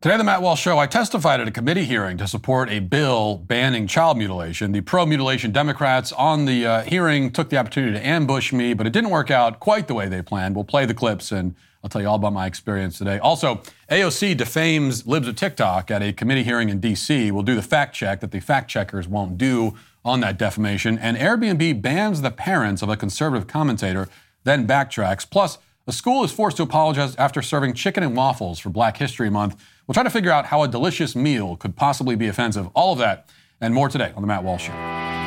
Today the Matt Walsh Show, I testified at a committee hearing to support a bill banning child mutilation. The pro mutilation Democrats on the uh, hearing took the opportunity to ambush me, but it didn't work out quite the way they planned. We'll play the clips and I'll tell you all about my experience today. Also, AOC defames libs of TikTok at a committee hearing in D.C. We'll do the fact check that the fact checkers won't do on that defamation. And Airbnb bans the parents of a conservative commentator, then backtracks. Plus, a school is forced to apologize after serving chicken and waffles for Black History Month. We'll try to figure out how a delicious meal could possibly be offensive. All of that and more today on The Matt Walsh Show.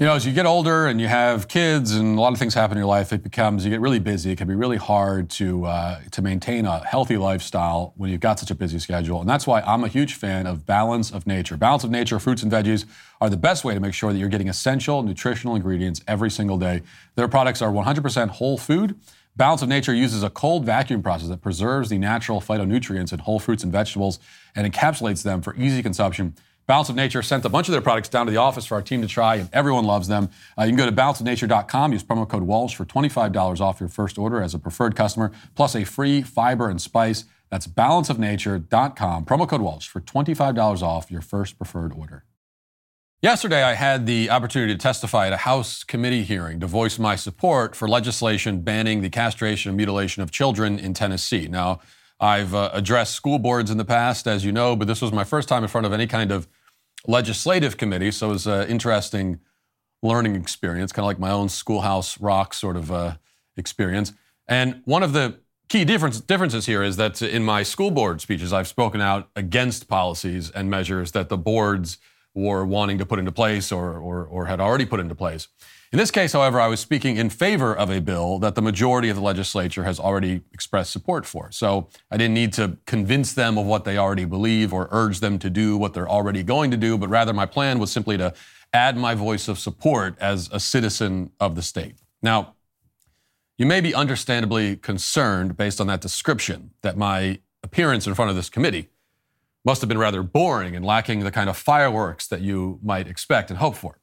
You know, as you get older and you have kids and a lot of things happen in your life, it becomes you get really busy. It can be really hard to uh, to maintain a healthy lifestyle when you've got such a busy schedule. And that's why I'm a huge fan of Balance of Nature. Balance of Nature fruits and veggies are the best way to make sure that you're getting essential nutritional ingredients every single day. Their products are 100% whole food. Balance of Nature uses a cold vacuum process that preserves the natural phytonutrients in whole fruits and vegetables and encapsulates them for easy consumption. Balance of Nature sent a bunch of their products down to the office for our team to try, and everyone loves them. Uh, you can go to balanceofnature.com, use promo code Walsh for $25 off your first order as a preferred customer, plus a free fiber and spice. That's balanceofnature.com, promo code Walsh for $25 off your first preferred order. Yesterday, I had the opportunity to testify at a House committee hearing to voice my support for legislation banning the castration and mutilation of children in Tennessee. Now, I've uh, addressed school boards in the past, as you know, but this was my first time in front of any kind of legislative committee, so it was an interesting learning experience, kind of like my own schoolhouse rock sort of uh, experience. And one of the key difference, differences here is that in my school board speeches, I've spoken out against policies and measures that the boards were wanting to put into place or, or, or had already put into place. In this case, however, I was speaking in favor of a bill that the majority of the legislature has already expressed support for. So I didn't need to convince them of what they already believe or urge them to do what they're already going to do, but rather my plan was simply to add my voice of support as a citizen of the state. Now, you may be understandably concerned based on that description that my appearance in front of this committee must have been rather boring and lacking the kind of fireworks that you might expect and hope for.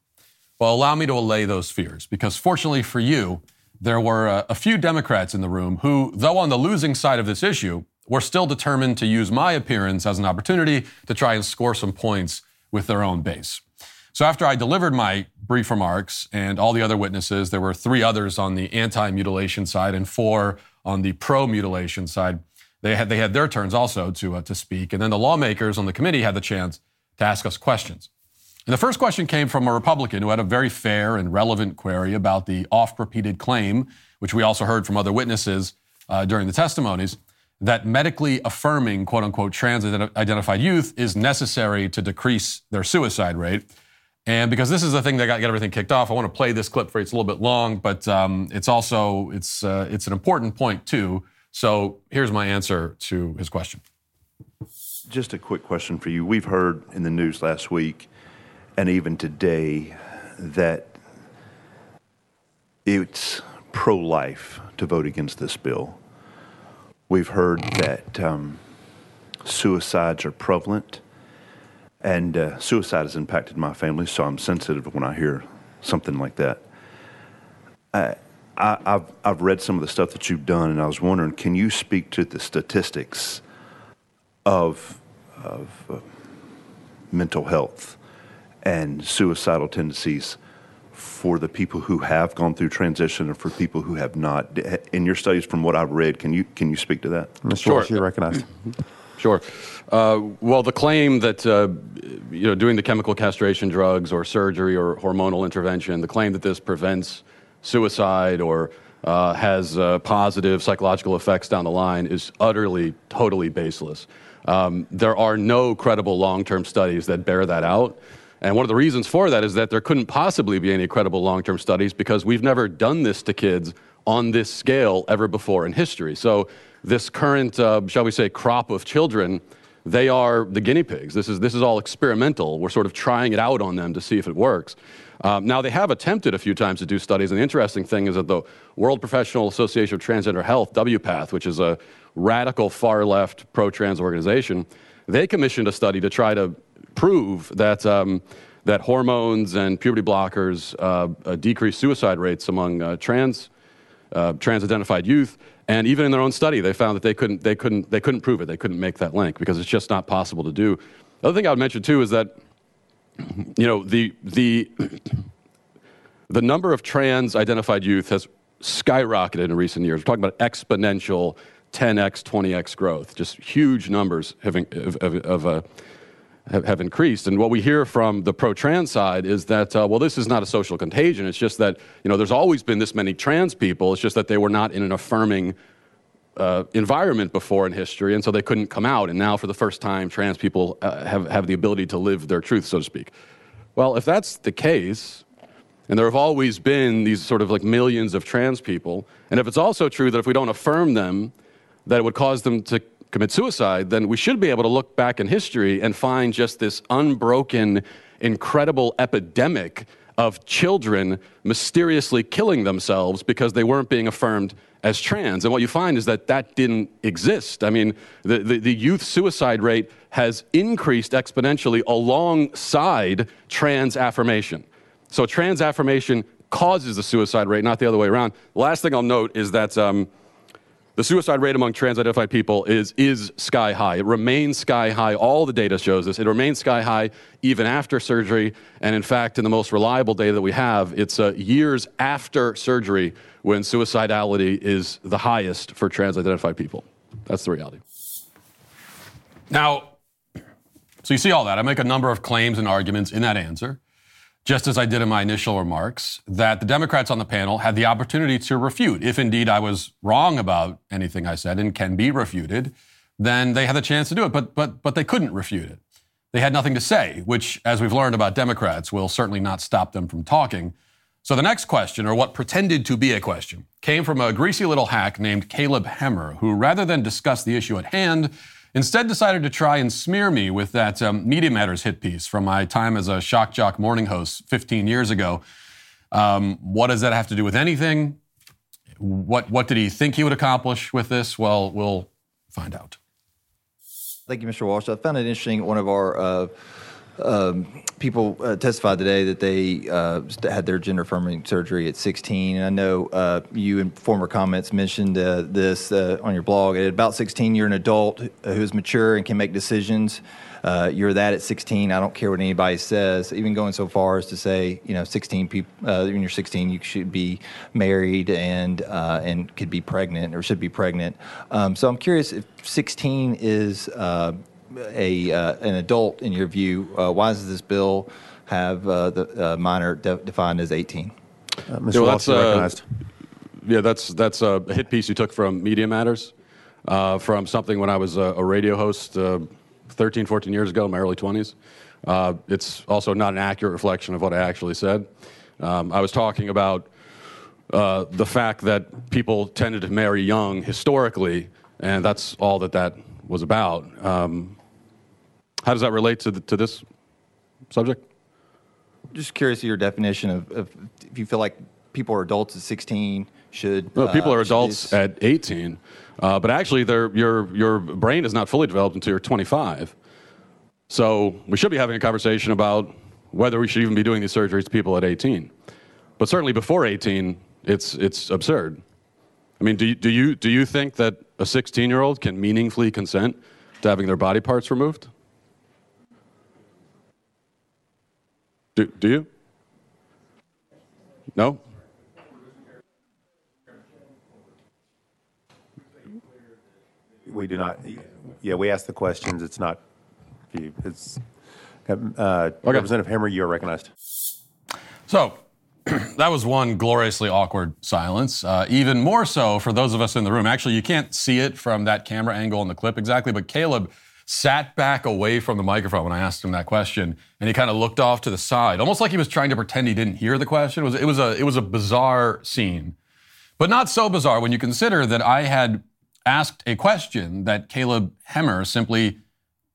Well, allow me to allay those fears because fortunately for you, there were a, a, few Democrats in the room who, though on the losing side of this issue, were still determined to use my appearance as an opportunity to try and score some points with their own base. So after I delivered my brief remarks and all the other witnesses, there were three others on the anti-mutilation side and four on the pro-mutilation side. They had, they had their turns also to, uh, to speak. And then the lawmakers on the committee had the chance to ask us questions. And the first question came from a Republican who had a very fair and relevant query about the oft repeated claim, which we also heard from other witnesses uh, during the testimonies, that medically affirming quote unquote trans identified youth is necessary to decrease their suicide rate. And because this is the thing that got, got everything kicked off, I want to play this clip for you. It's a little bit long, but um, it's also it's uh, it's an important point too. So here's my answer to his question. Just a quick question for you. We've heard in the news last week and even today that it's pro life to vote against this bill. We've heard that um, suicides are prevalent, and uh, suicide has impacted my family, so I'm sensitive when I hear something like that. I, I, have I've read some of the stuff that you've done, and I was wondering, can you speak to the statistics of, of uh, mental health? And suicidal tendencies for the people who have gone through transition and for people who have not. In your studies, from what I've read, can you can you speak to that? Mr. Sure. Walsh, you recognize. Sure. Uh, well, the claim that uh, you know doing the chemical castration drugs or surgery or hormonal intervention, the claim that this prevents suicide or uh, has uh, positive psychological effects down the line is utterly, totally baseless. Um, there are no credible long-term studies that bear that out. And one of the reasons for that is that there couldn't possibly be any credible long term studies because we've never done this to kids on this scale ever before in history. So, this current, uh, shall we say, crop of children, they are the guinea pigs. This is, this is all experimental. We're sort of trying it out on them to see if it works. Um, now, they have attempted a few times to do studies, and the interesting thing is that the World Professional Association of Transgender Health, WPATH, which is a radical far left pro trans organization, they commissioned a study to try to prove that, um, that hormones and puberty blockers uh, uh, decrease suicide rates among uh, trans uh, trans-identified youth. And even in their own study, they found that they couldn't, they, couldn't, they couldn't prove it. They couldn't make that link because it's just not possible to do. The other thing I would mention too is that, you know, the, the, the number of trans-identified youth has skyrocketed in recent years. We're talking about exponential 10x, 20x growth, just huge numbers of, of, of uh, have, have, increased. And what we hear from the pro-trans side is that, uh, well, this is not a social contagion. It's just that, you know, there's always been this many trans people. It's just that they were not in an affirming uh, environment before in history, and so they couldn't come out. And now, for the first time, trans people uh, have, have the ability to live their truth, so to speak. Well, if that's the case, and there have always been these sort of like millions of trans people, and if it's also true that if we don't affirm them, that it would cause them to commit suicide, then we should be able to look back in history and find just this unbroken, incredible epidemic of children mysteriously killing themselves because they weren't being affirmed as trans. And what you find is that that didn't exist. I mean, the, the, the, youth suicide rate has increased exponentially alongside trans affirmation. So trans affirmation causes the suicide rate, not the other way around. Last thing I'll note is that. Um, the suicide rate among trans identified people is, is sky high. It remains sky high. All the data shows this. It remains sky high even after surgery. And in fact, in the most reliable data that we have, it's uh, years after surgery when suicidality is the highest for trans identified people. That's the reality. Now, so you see all that. I make a number of claims and arguments in that answer just as I did in my initial remarks, that the Democrats on the panel had the opportunity to refute. If indeed I was wrong about anything I said and can be refuted, then they had the chance to do it. But, but, but they couldn't refute it. They had nothing to say, which, as we've learned about Democrats, will certainly not stop them from talking. So the next question, or what pretended to be a question, came from a greasy little hack named Caleb Hemmer, who, rather than discuss the issue at hand, Instead, decided to try and smear me with that um, Media Matters hit piece from my time as a shock jock morning host 15 years ago. Um, what does that have to do with anything? What what did he think he would accomplish with this? Well, we'll find out. Thank you, Mr. Walsh. I found it interesting. One of our uh, um, people uh, testified today that they uh, had their gender affirming surgery at 16. And I know uh, you in former comments mentioned uh, this uh, on your blog. At about 16, you're an adult who is mature and can make decisions. Uh, you're that at 16. I don't care what anybody says. Even going so far as to say, you know, 16 people when you're 16, you should be married and and could be pregnant or should be pregnant. Um, so I'm curious if 16 is a uh, an adult in your view, uh, why does this bill have uh, the uh, minor de- defined as 18? Uh, Mr. Yeah, Walsh, recognized. Yeah, that's that's a hit piece you took from Media Matters, from something when I was a, a radio host 13, 14 years ago, in my early 20s. it's also not an accurate reflection of what I actually said. Um, I was talking about uh, the fact that people tended to marry young historically, and that's all that that was about. Um, how does that relate to, the, to this subject? Just curious of your definition of, of, if you feel like people are adults at 16 should. Well, people uh, are adults at 18, uh, but actually, your your brain is not fully developed until you're 25. So we should be having a conversation about whether we should even be doing these surgeries to people at 18. But certainly before 18, it's it's absurd. I mean, do you, do you, do you think that a 16 year old can meaningfully consent to having their body parts removed? Do, do you? No? We do not. Yeah, we ask the questions. It's not. It's uh, okay. Representative Hemmer. You are recognized. So, that was one gloriously awkward silence. Uh, even more so for those of us in the room. Actually, you can't see it from that camera angle in the clip exactly, but Caleb sat back away from the microphone when I asked him that question, and he kind of looked off to the side, almost like he was trying to pretend he didn't hear the question. It was, it was a it was a bizarre scene, but not so bizarre when you consider that I had asked a question that Caleb Hemmer simply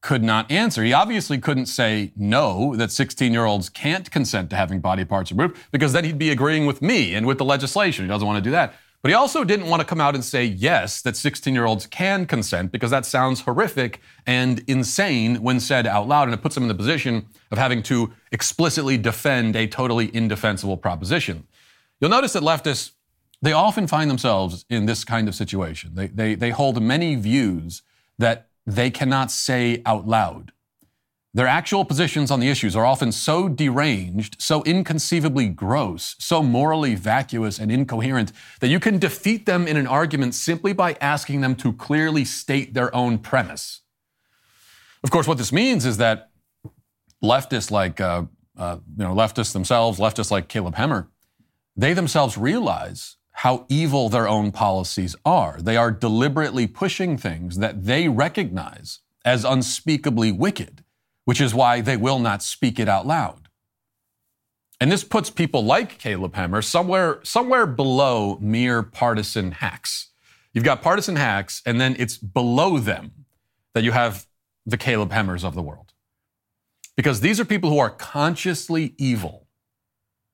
could not answer. He obviously couldn't say no, that 16 year olds can't consent to having body parts removed, because then he'd be agreeing with me and with the legislation. He doesn't want to do that. But he also didn't want to come out and say, yes, that 16 year olds can consent because that sounds horrific and insane when said out loud. And it puts him in the position of having to explicitly defend a totally indefensible proposition. You'll notice that leftists, they often find themselves in this kind of situation. They, they, they hold many views that they cannot say out loud. Their actual positions on the issues are often so deranged, so inconceivably gross, so morally vacuous and incoherent that you can defeat them in an argument simply by asking them to clearly state their own premise. Of course, what this means is that leftists like uh, uh, you know leftists themselves, leftists like Caleb Hemmer, they themselves realize how evil their own policies are. They are deliberately pushing things that they recognize as unspeakably wicked which is why they will not speak it out loud. And this puts people like Caleb Hemmer somewhere, somewhere below mere partisan hacks. You've got partisan hacks, and then it's below them that you have the Caleb Hemmers of the world. Because these are people who are consciously evil,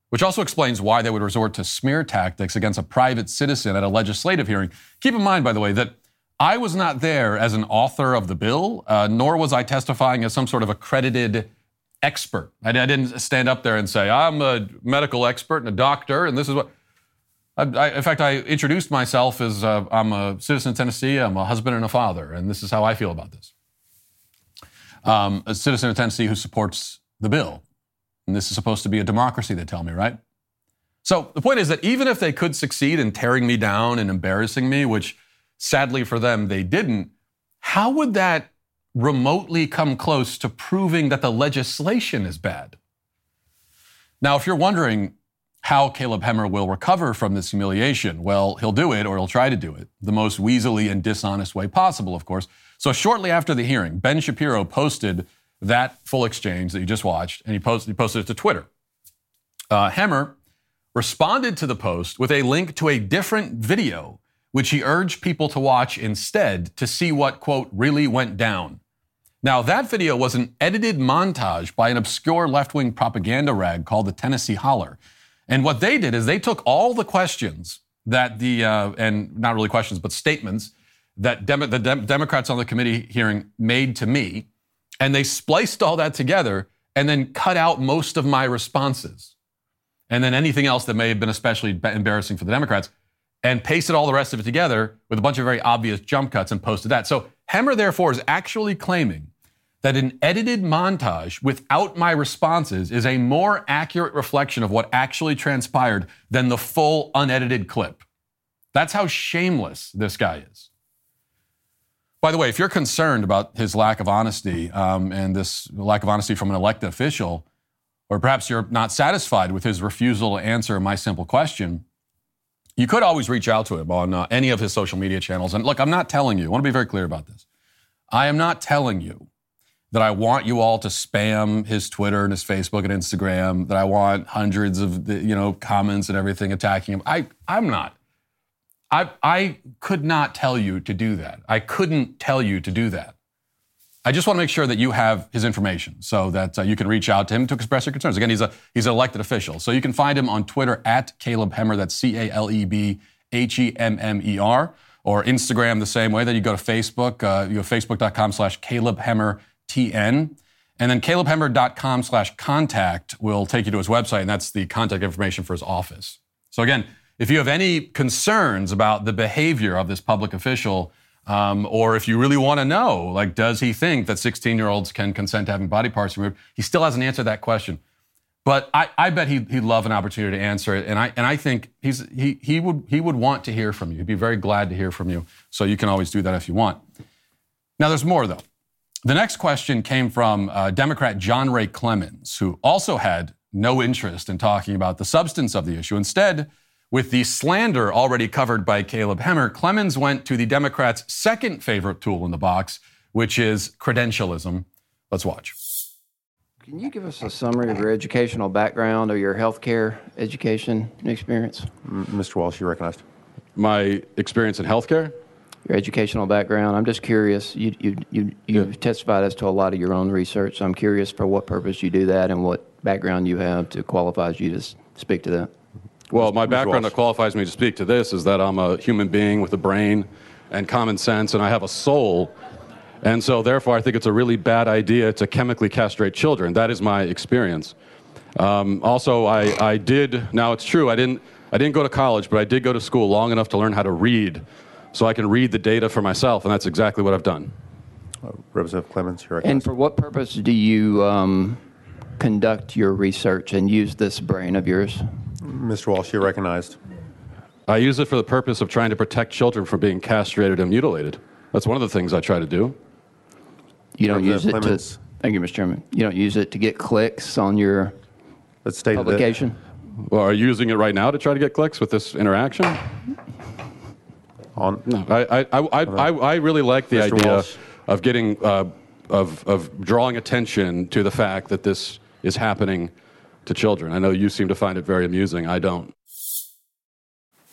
which also explains why they would resort to smear tactics against a private citizen at a legislative hearing. Keep in mind, by the way, that I was not there as an author of the bill, uh, nor was I testifying as some sort of accredited expert. I, I, didn't stand up there and say, I'm a medical expert and a doctor, and this is what. I, I, in fact, I introduced myself as uh, I'm a citizen of Tennessee, I'm a husband and a father, and this is how I feel about this. Um, a citizen of Tennessee who supports the bill. And this is supposed to be a democracy, they tell me, right? So the point is that even if they could succeed in tearing me down and embarrassing me, which Sadly for them, they didn't. How would that remotely come close to proving that the legislation is bad? Now, if you're wondering how Caleb Hemmer will recover from this humiliation, well, he'll do it or he'll try to do it the most weaselly and dishonest way possible, of course. So, shortly after the hearing, Ben Shapiro posted that full exchange that you just watched, and he posted, he posted it to Twitter. Uh, Hemmer responded to the post with a link to a different video which he urged people to watch instead to see what, quote, really went down. Now, that video was an edited montage by an obscure left wing propaganda rag called the Tennessee Holler. And what they did is they took all the questions that the, uh, and not really questions, but statements that the Dem- Democrats on the committee hearing made to me, and they spliced all that together and then cut out most of my responses. And then anything else that may have been especially embarrassing for the Democrats and pasted all the rest of it together with a bunch of very obvious jump cuts and posted that. So Hemmer, therefore, is actually claiming that an edited montage without my responses is a more accurate reflection of what actually transpired than the full unedited clip. That's how shameless this guy is. By the way, if you're concerned about his lack of honesty um, and this lack of honesty from an elected official, or perhaps you're not satisfied with his refusal to answer my simple question, you could always reach out to him on uh, any of his social media channels. And look, I'm not telling you, I want to be very clear about this. I am not telling you that I want you all to spam his Twitter and his Facebook and Instagram, that I want hundreds of you know comments and everything attacking him. I I'm not. I I could not tell you to do that. I couldn't tell you to do that. I just want to make sure that you have his information so that uh, you can reach out to him to express your concerns. Again, he's a he's an elected official, so you can find him on Twitter at Caleb Hemmer. That's C A L E B H E M M E R, or Instagram the same way. Then you go to Facebook. Uh, you go facebook.com/slash Caleb Hemmer TN. And then calebhemmer.com slash contact will take you to his website, and that's the contact information for his office. So, again, if you have any concerns about the behavior of this public official, um, or if you really want to know, like, does he think that 16 year olds can consent to having body parts removed? He still hasn't answered that question. But I, I bet he'd, he'd love an opportunity to answer it. And I, and I think he's, he, he, would, he would want to hear from you. He'd be very glad to hear from you. So you can always do that if you want. Now, there's more, though. The next question came from uh, Democrat John Ray Clemmons, who also had no interest in talking about the substance of the issue. Instead, with the slander already covered by Caleb Hemmer, Clemmons went to the Democrats' second favorite tool in the box, which is credentialism. Let's watch. Can you give us a summary of your educational background or your healthcare education experience? Mr. Walsh, you recognized. My experience in healthcare? Your educational background. I'm just curious. You, you, you, you've yeah. testified as to a lot of your own research. So I'm curious for what purpose you do that and what background you have to qualify you to speak to that. Well, my background that qualifies me to speak to this is that I'm a human being with a brain and common sense, and I have a soul. And so, therefore, I think it's a really bad idea to chemically castrate children. That is my experience. Um, also, I, I did, now it's true, I didn't, I didn't go to college, but I did go to school long enough to learn how to read so I can read the data for myself, and that's exactly what I've done. Representative Clemmons, you're And for what purpose do you um, conduct your research and use this brain of yours? Mr. Walsh, you're recognized. I use it for the purpose of trying to protect children from being castrated and mutilated. That's one of the things I try to do. You don't use it Representative to. Thank you, Mr. Chairman. You don't use it to get clicks on your Let's state that. publication. Well, are you using it right now to try to get clicks with this interaction? On, No, I, I, I, I, I really like the Mr. idea Walsh. of getting, uh, of, of drawing attention to the fact that this is happening to children. I know you seem to find it very amusing. I don't.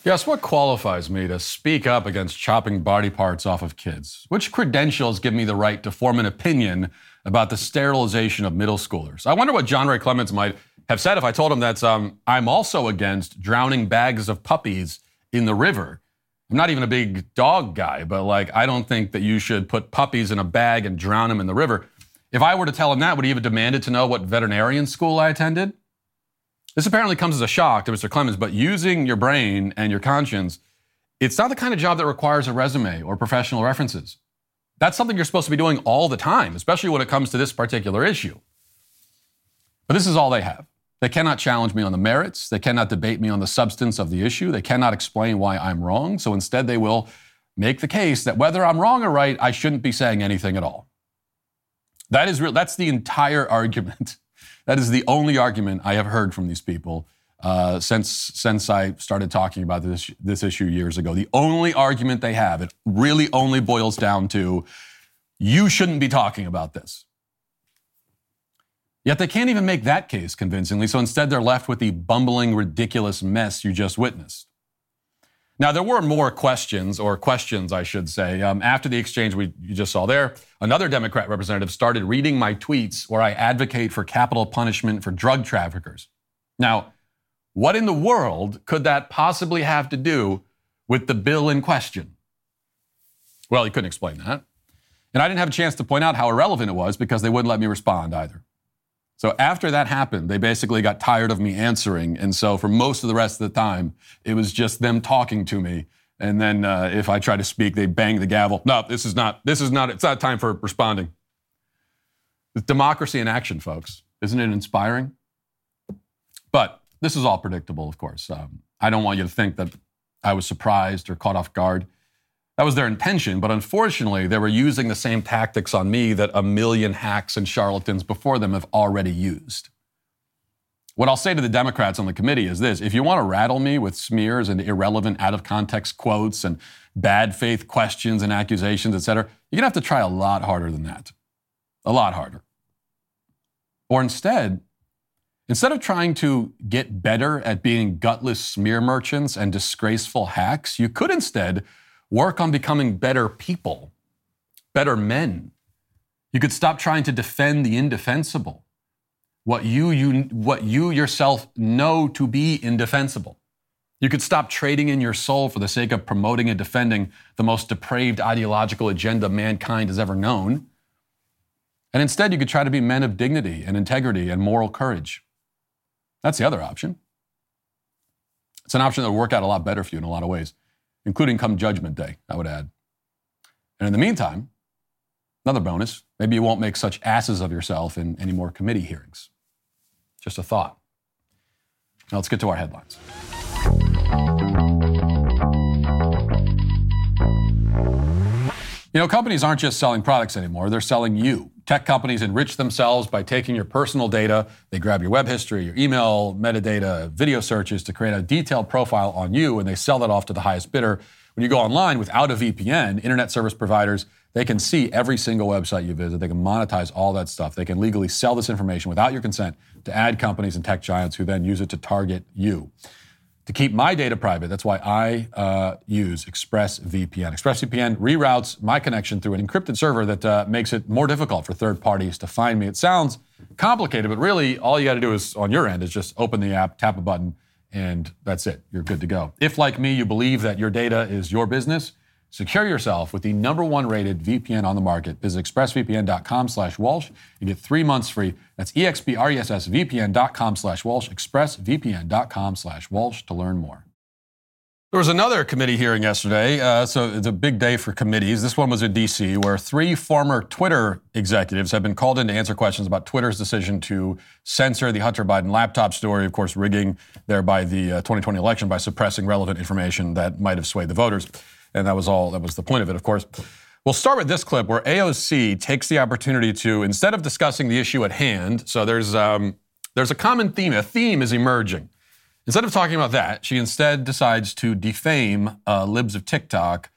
Yes, what qualifies me to speak up against chopping body parts off of kids? Which credentials give me the right to form an opinion about the sterilization of middle schoolers? I wonder what John Ray Clemmons might have said if I told him that um, I'm also against drowning bags of puppies in the river. I'm not even a big dog guy, but like, I don't think that you should put puppies in a bag and drown them in the river. If I were to tell him that, would he have demanded to know what veterinarian school I attended? This apparently comes as a shock to Mr. Clemmons, but using your brain and your conscience, it's not the kind of job that requires a resume or professional references. That's something you're supposed to be doing all the time, especially when it comes to this particular issue. But this is all they have. They cannot challenge me on the merits. They cannot debate me on the substance of the issue. They cannot explain why I'm wrong. So instead, they will make the case that whether I'm wrong or right, I shouldn't be saying anything at all. That is real. That's the entire argument. That is the only argument I have heard from these people uh, since since I started talking about this this issue years ago. The only argument they have, it really only boils down to, you shouldn't be talking about this. Yet they can't even make that case convincingly. So instead, they're left with the bumbling, ridiculous mess you just witnessed. Now, there were more questions, or questions, I should say. Um, after the exchange we you just saw there, another Democrat representative started reading my tweets where I advocate for capital punishment for drug traffickers. Now, what in the world could that possibly have to do with the bill in question? Well, he couldn't explain that. And I didn't have a chance to point out how irrelevant it was because they wouldn't let me respond either. So after that happened, they basically got tired of me answering. And so for most of the rest of the time, it was just them talking to me. And then uh, if I tried to speak, they bang the gavel. No, this is not, this is not, it's not time for responding. It's democracy in action, folks. Isn't it inspiring? But this is all predictable, of course. Um, I don't want you to think that I was surprised or caught off guard. That was their intention, but unfortunately, they were using the same tactics on me that a million hacks and charlatans before them have already used. What I'll say to the Democrats on the committee is this if you want to rattle me with smears and irrelevant, out of context quotes and bad faith questions and accusations, et cetera, you're going to have to try a lot harder than that. A lot harder. Or instead, instead of trying to get better at being gutless smear merchants and disgraceful hacks, you could instead work on becoming better people, better men. You could stop trying to defend the indefensible, what you, you, what you yourself know to be indefensible. You could stop trading in your soul for the sake of promoting and defending the most depraved ideological agenda mankind has ever known. And instead, you could try to be men of dignity and integrity and moral courage. That's the other option. It's an option that would work out a lot better for you in a lot of ways including come Judgment Day, I would add. And in the meantime, another bonus maybe you won't make such asses of yourself in any more committee hearings. Just a thought. Now let's get to our headlines. You know, companies aren't just selling products anymore, they're selling you. Tech companies enrich themselves by taking your personal data. They grab your web history, your email, metadata, video searches to create a detailed profile on you, and they sell that off to the highest bidder. When you go online without a VPN, internet service providers, they can see every single website you visit. They can monetize all that stuff. They can legally sell this information without your consent to ad companies and tech giants who then use it to target you to keep my data private. That's why I uh, use ExpressVPN. ExpressVPN reroutes my connection through an encrypted server that uh, makes it more difficult for third parties to find me. It sounds complicated, but really all you got to do is on your end is just open the app, tap a button, and that's it. You're good to go. If, like me, you believe that your data is your business, secure yourself with the number one rated VPN on the market. Visit expressvpn.com slash Walsh and get three months free. That's expressvpn.com slash Walsh, expressvpn.com slash Walsh to learn more. There was another committee hearing yesterday, uh, so it's a big day for committees. This one was in D.C., where three former Twitter executives have been called in to answer questions about Twitter's decision to censor the Hunter Biden laptop story, of course, rigging thereby the uh, 2020 election by suppressing relevant information that might have swayed the voters. And that was all, that was the point of it, of course. We'll start with this clip where AOC takes the opportunity to, instead of discussing the issue at hand, so there's, um, there's a common theme, a theme is emerging. Instead of talking about that, she instead decides to defame uh, libs of TikTok.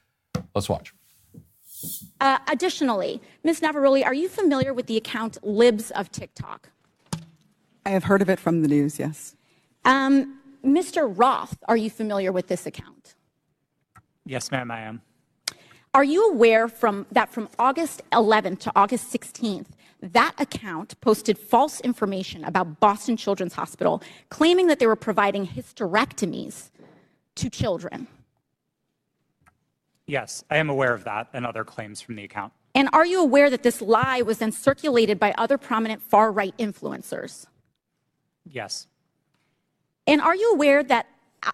Let's watch. Uh, additionally, Ms. Navaroli, are you familiar with the account Libs of TikTok? I have heard of it from the news, yes. Um, Mr. Roth, are you familiar with this account? Yes, ma'am, I am. Are you aware from that from August 11th to August 16th, that account posted false information about Boston Children's Hospital, claiming that they were providing hysterectomies to children. Yes, I am aware of that and other claims from the account. And are you aware that this lie was then circulated by other prominent far right influencers? Yes. And are you aware that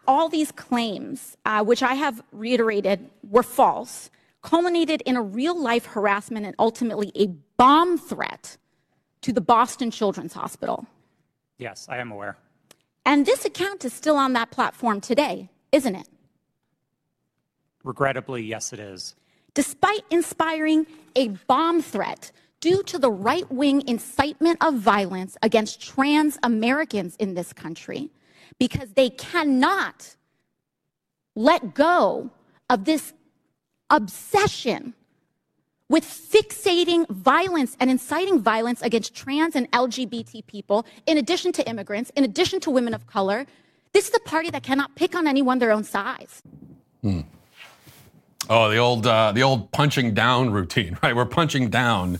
all these claims, uh, which I have reiterated were false, culminated in a real life harassment and ultimately a bomb threat to the Boston Children's Hospital. Yes, I am aware. And this account is still on that platform today, isn't it? Regrettably, yes, it is. Despite inspiring a bomb threat due to the right wing incitement of violence against trans Americans in this country, because they cannot let go of this obsession with fixating violence and inciting violence against trans and LGBT people, in addition to immigrants, in addition to women of color. This is a party that cannot pick on anyone their own size. Hmm. Oh, the old uh, the old punching down routine, right? We're punching down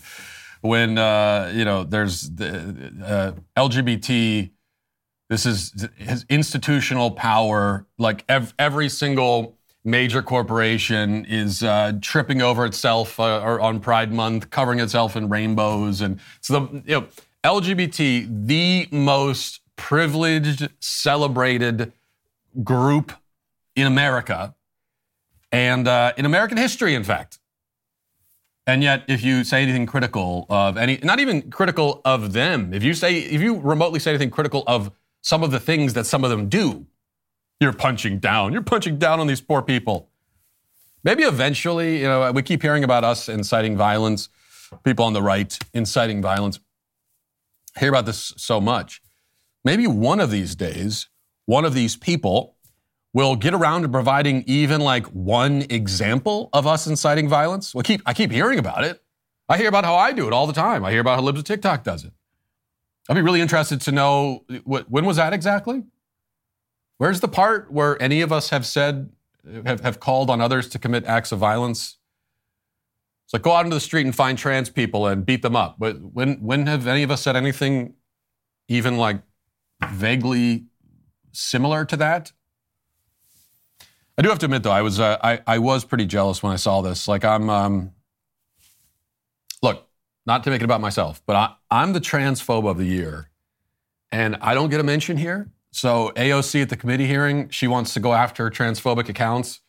when uh, you know there's the uh, LGBT. This is his institutional power. Like ev- every single major corporation is uh, tripping over itself uh, on Pride Month, covering itself in rainbows, and so the you know LGBT, the most privileged, celebrated group in America, and uh, in American history, in fact. And yet, if you say anything critical of any, not even critical of them, if you say, if you remotely say anything critical of some of the things that some of them do, you're punching down. You're punching down on these poor people. Maybe eventually, you know, we keep hearing about us inciting violence, people on the right inciting violence. I hear about this so much. Maybe one of these days, one of these people will get around to providing even like one example of us inciting violence. Well, keep, I keep hearing about it. I hear about how I do it all the time. I hear about how Libs of TikTok does it. I'd be really interested to know what, when was that exactly? Where's the part where any of us have said, have, have called on others to commit acts of violence? It's like go out into the street and find trans people and beat them up. But when, when have any of us said anything even like vaguely similar to that? I do have to admit, though, I was uh, I, I was pretty jealous when I saw this. Like, I'm um, look, not to make it about myself, but I, I'm the transphobe of the year, and I don't get a mention here. So AOC at the committee hearing, she wants to go after transphobic accounts.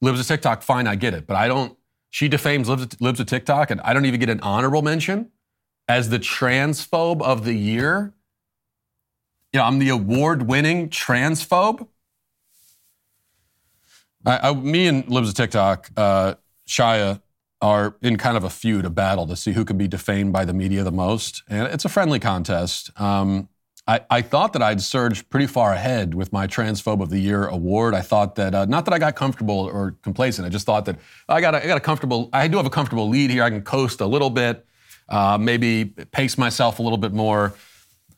Libs of TikTok, fine, I get it, but I don't. She defames libs of TikTok, and I don't even get an honorable mention as the transphobe of the year. You know, I'm the award-winning transphobe. I, I, me and libs of TikTok, uh, Chaya, are in kind of a feud, a battle to see who can be defamed by the media the most, and it's a friendly contest. Um, I, I, thought that I'd surged pretty far ahead with my Transphobe of the Year award. I thought that, uh, not that I got comfortable or complacent, I just thought that I got, a, I got a comfortable, I do have a comfortable lead here. I can coast a little bit, uh, maybe pace myself a little bit more.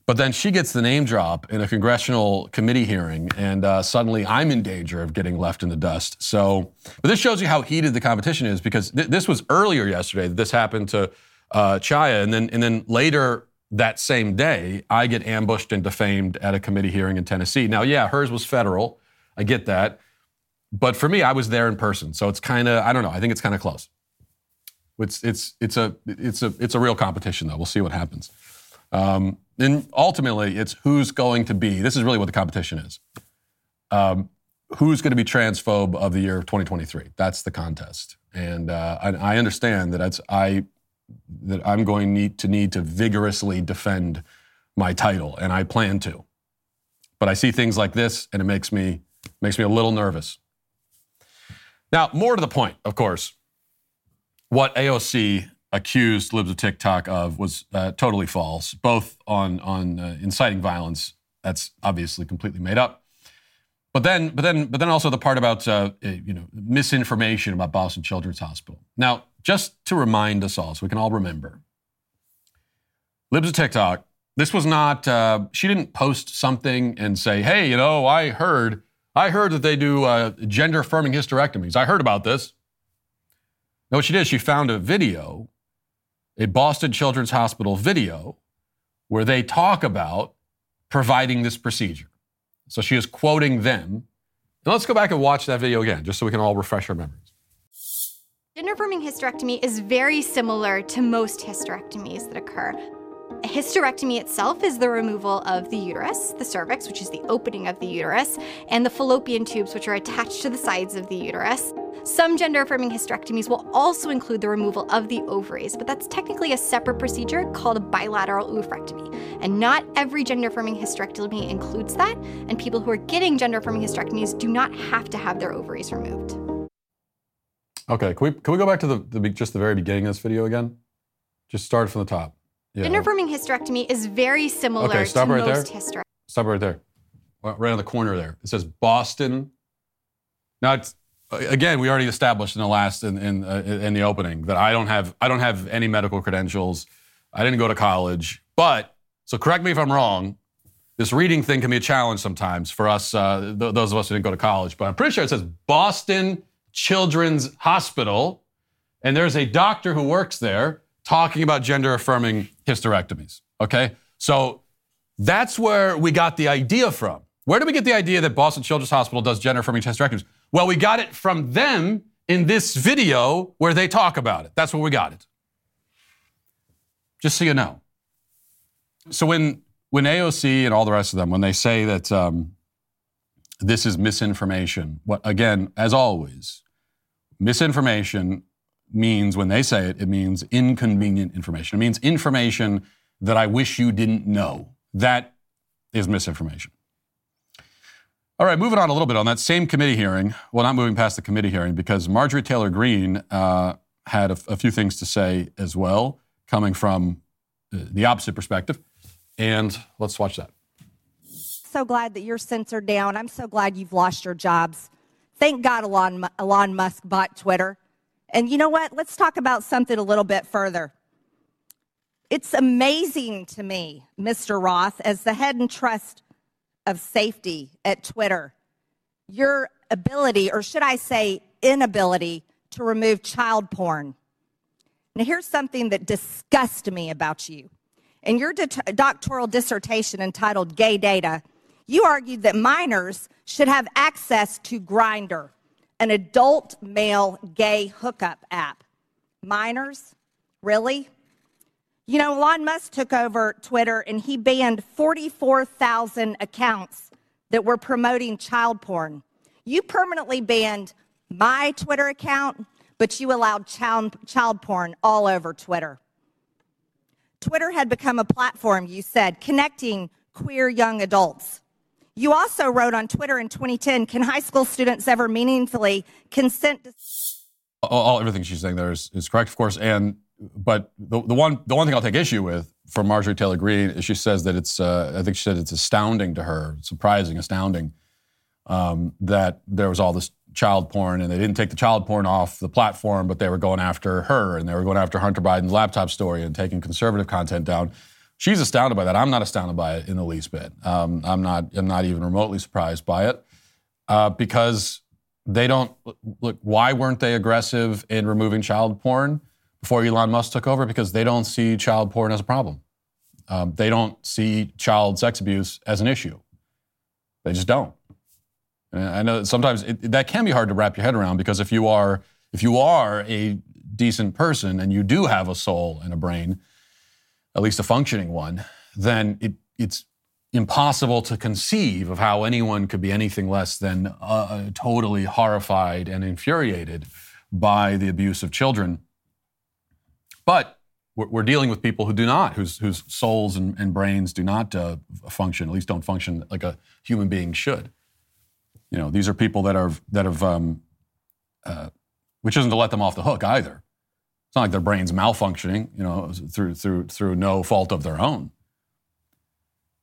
But then she gets the name drop in a congressional committee hearing, and uh, suddenly I'm in danger of getting left in the dust. So, but this shows you how heated the competition is because th- this was earlier yesterday that this happened to uh, Chaya, and then and then later that same day, I get ambushed and defamed at a committee hearing in Tennessee. Now, yeah, hers was federal. I get that. But for me, I was there in person. So it's kind of, I don't know, I think it's kind of close. It's, it's, it's, a, it's, a, it's a real competition, though. We'll see what happens. Um, and ultimately, it's who's going to be, this is really what the competition is. Um, who's going to be transphobe of the year of 2023? That's the contest. And uh, I, I understand that I, that I'm going need to need to vigorously defend my title, and I plan to. But I see things like this, and it makes me makes me a little nervous. Now, more to the point, of course, what AOC accused libs of TikTok of was uh, totally false, both on on uh, inciting violence. That's obviously completely made up. But then, but then, but then also the part about uh, you know misinformation about Boston Children's Hospital. Now, just to remind us all, so we can all remember, libs of TikTok. This was not. Uh, she didn't post something and say, "Hey, you know, I heard." I heard that they do uh, gender affirming hysterectomies. I heard about this. No, what she did, she found a video, a Boston Children's Hospital video, where they talk about providing this procedure. So she is quoting them. Now let's go back and watch that video again, just so we can all refresh our memories. Gender affirming hysterectomy is very similar to most hysterectomies that occur. A hysterectomy itself is the removal of the uterus, the cervix, which is the opening of the uterus, and the fallopian tubes, which are attached to the sides of the uterus. Some gender affirming hysterectomies will also include the removal of the ovaries, but that's technically a separate procedure called a bilateral oophorectomy. And not every gender affirming hysterectomy includes that, and people who are getting gender affirming hysterectomies do not have to have their ovaries removed. Okay, can we, can we go back to the, the just the very beginning of this video again? Just start from the top. Yeah. Affirming hysterectomy is very similar okay, stop to right most there. hysterectomies. Stop right there. Right on the corner there. It says Boston. Now, it's, again, we already established in the last in in, uh, in the opening that I don't have I don't have any medical credentials. I didn't go to college, but so correct me if I'm wrong. This reading thing can be a challenge sometimes for us, uh, th- those of us who didn't go to college. But I'm pretty sure it says Boston Children's Hospital, and there's a doctor who works there talking about gender affirming hysterectomies. Okay? So that's where we got the idea from. Where do we get the idea that Boston Children's Hospital does gender affirming hysterectomies? Well, we got it from them in this video where they talk about it. That's where we got it. Just so you know. So when when AOC and all the rest of them, when they say that um, this is misinformation, what again, as always, misinformation means when they say it, it means inconvenient information. It means information that I wish you didn't know. That is misinformation. All right, moving on a little bit on that same committee hearing. Well, not moving past the committee hearing because Marjorie Taylor Greene uh, had a, a, few things to say as well, coming from the opposite perspective. And let's watch that. So glad that you're censored down. I'm so glad you've lost your jobs. Thank God Elon, Elon Musk bought Twitter. And you know what? Let's talk about something a little bit further. It's amazing to me, Mr. Roth, as the head and trust of safety at Twitter, your ability, or should I say, inability, to remove child porn. Now, here's something that disgusts me about you. In your doctoral dissertation entitled Gay Data, you argued that minors should have access to Grindr an adult male gay hookup app. Minors? Really? You know, Elon Musk took over Twitter and he banned 44,000 accounts that were promoting child porn. You permanently banned my Twitter account, but you allowed child, child porn all over Twitter. Twitter had become a platform, you said, connecting queer young adults. You also wrote on Twitter in 2010 Can high school students ever meaningfully consent to. All, all everything she's saying there is, is correct, of course. And but the, the one the one thing I'll take issue with from Marjorie Taylor Greene is she says that it's uh, I think she said it's astounding to her, surprising, astounding um, that there was all this child porn and they didn't take the child porn off the platform, but they were going after her and they were going after Hunter Biden's laptop story and taking conservative content down. She's astounded by that. I'm not astounded by it in the least bit. Um, I'm not. I'm not even remotely surprised by it uh, because they don't look. Why weren't they aggressive in removing child porn before Elon Musk took over? Because they don't see child porn as a problem. um, they don't see child sex abuse as an issue. They just don't. And I know that sometimes it, that can be hard to wrap your head around because if you are if you are a decent person and you do have a soul and a brain, at least a functioning one, then it, it's impossible to conceive of how anyone could be anything less than uh, totally horrified and infuriated by the abuse of children. But we're, we're dealing with people who do not, whose, whose souls and, and brains do not uh, function, at least don't function like a human being should. You know, these are people that are that have, um, uh, which isn't to let them off the hook either. It's not like their brain's malfunctioning, you know, through through through no fault of their own.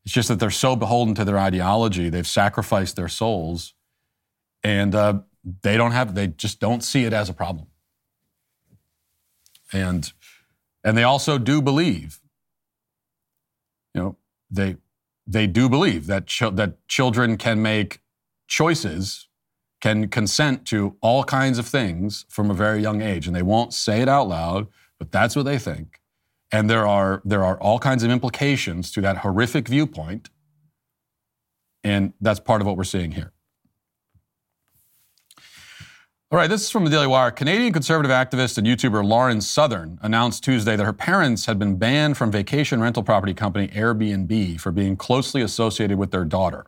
It's just that they're so beholden to their ideology, they've sacrificed their souls, and uh, they don't have, they just don't see it as a problem. And and they also do believe, you know, they they do believe that ch- that children can make choices, can consent to all kinds of things from a very young age, and they won't say it out loud, but that's what they think. And there are, there are all kinds of implications to that horrific viewpoint. And that's part of what we're seeing here. All right, this is from the Daily Wire. Canadian conservative activist and YouTuber Lauren Southern announced Tuesday that her parents had been banned from vacation rental property company Airbnb for being closely associated with their daughter.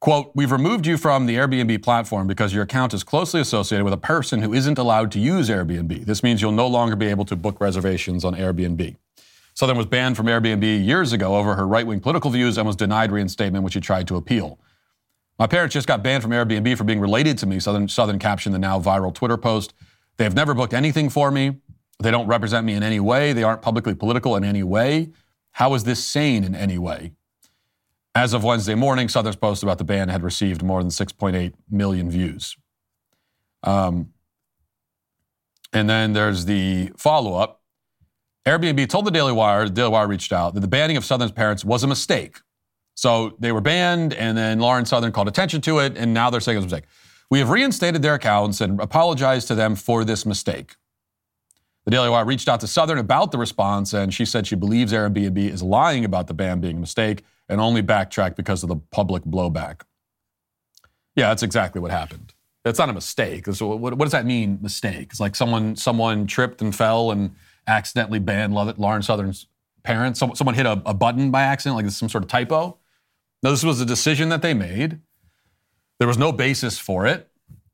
Quote, we've removed you from the Airbnb platform because your account is closely associated with a person who isn't allowed to use Airbnb. This means you'll no longer be able to book reservations on Airbnb. Southern was banned from Airbnb years ago over her right wing political views and was denied reinstatement, which she tried to appeal. My parents just got banned from Airbnb for being related to me, Southern, Southern captioned the now viral Twitter post. They have never booked anything for me. They don't represent me in any way. They aren't publicly political in any way. How is this sane in any way? As of Wednesday morning, Southern's post about the ban had received more than 6.8 million views. Um, and then there's the follow up. Airbnb told the Daily Wire, the Daily Wire reached out, that the banning of Southern's parents was a mistake. So they were banned, and then Lauren Southern called attention to it, and now they're saying it was a mistake. We have reinstated their accounts and apologized to them for this mistake. The Daily Wire reached out to Southern about the response, and she said she believes Airbnb is lying about the ban being a mistake and only backtrack because of the public blowback. Yeah, that's exactly what happened. It's not a mistake. What, what, does that mean, mistake? It's like someone someone tripped and fell and accidentally banned Lauren Southern's parents. Someone, someone hit a, a button by accident, like some sort of typo. No, this was a decision that they made. There was no basis for it.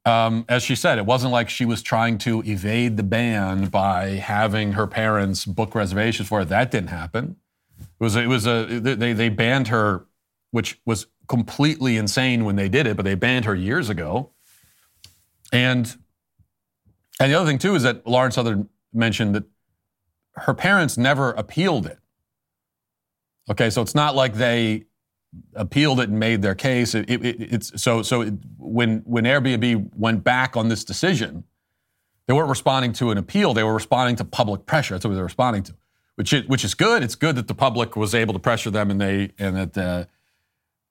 Um, as she said, it wasn't like she was trying to evade the ban by having her parents book reservations for it. That didn't happen. It was it was a they they banned her, which was completely insane when they did it, but they banned her years ago. And and the other thing too is that Lauren Southern mentioned that her parents never appealed it. Okay, so it's not like they appealed it and made their case. It, it, it's so so it, when when Airbnb went back on this decision, they weren't responding to an appeal. They were responding to public pressure. That's what they were responding to which is, which is good. It's good that the public was able to pressure them and they and that uh,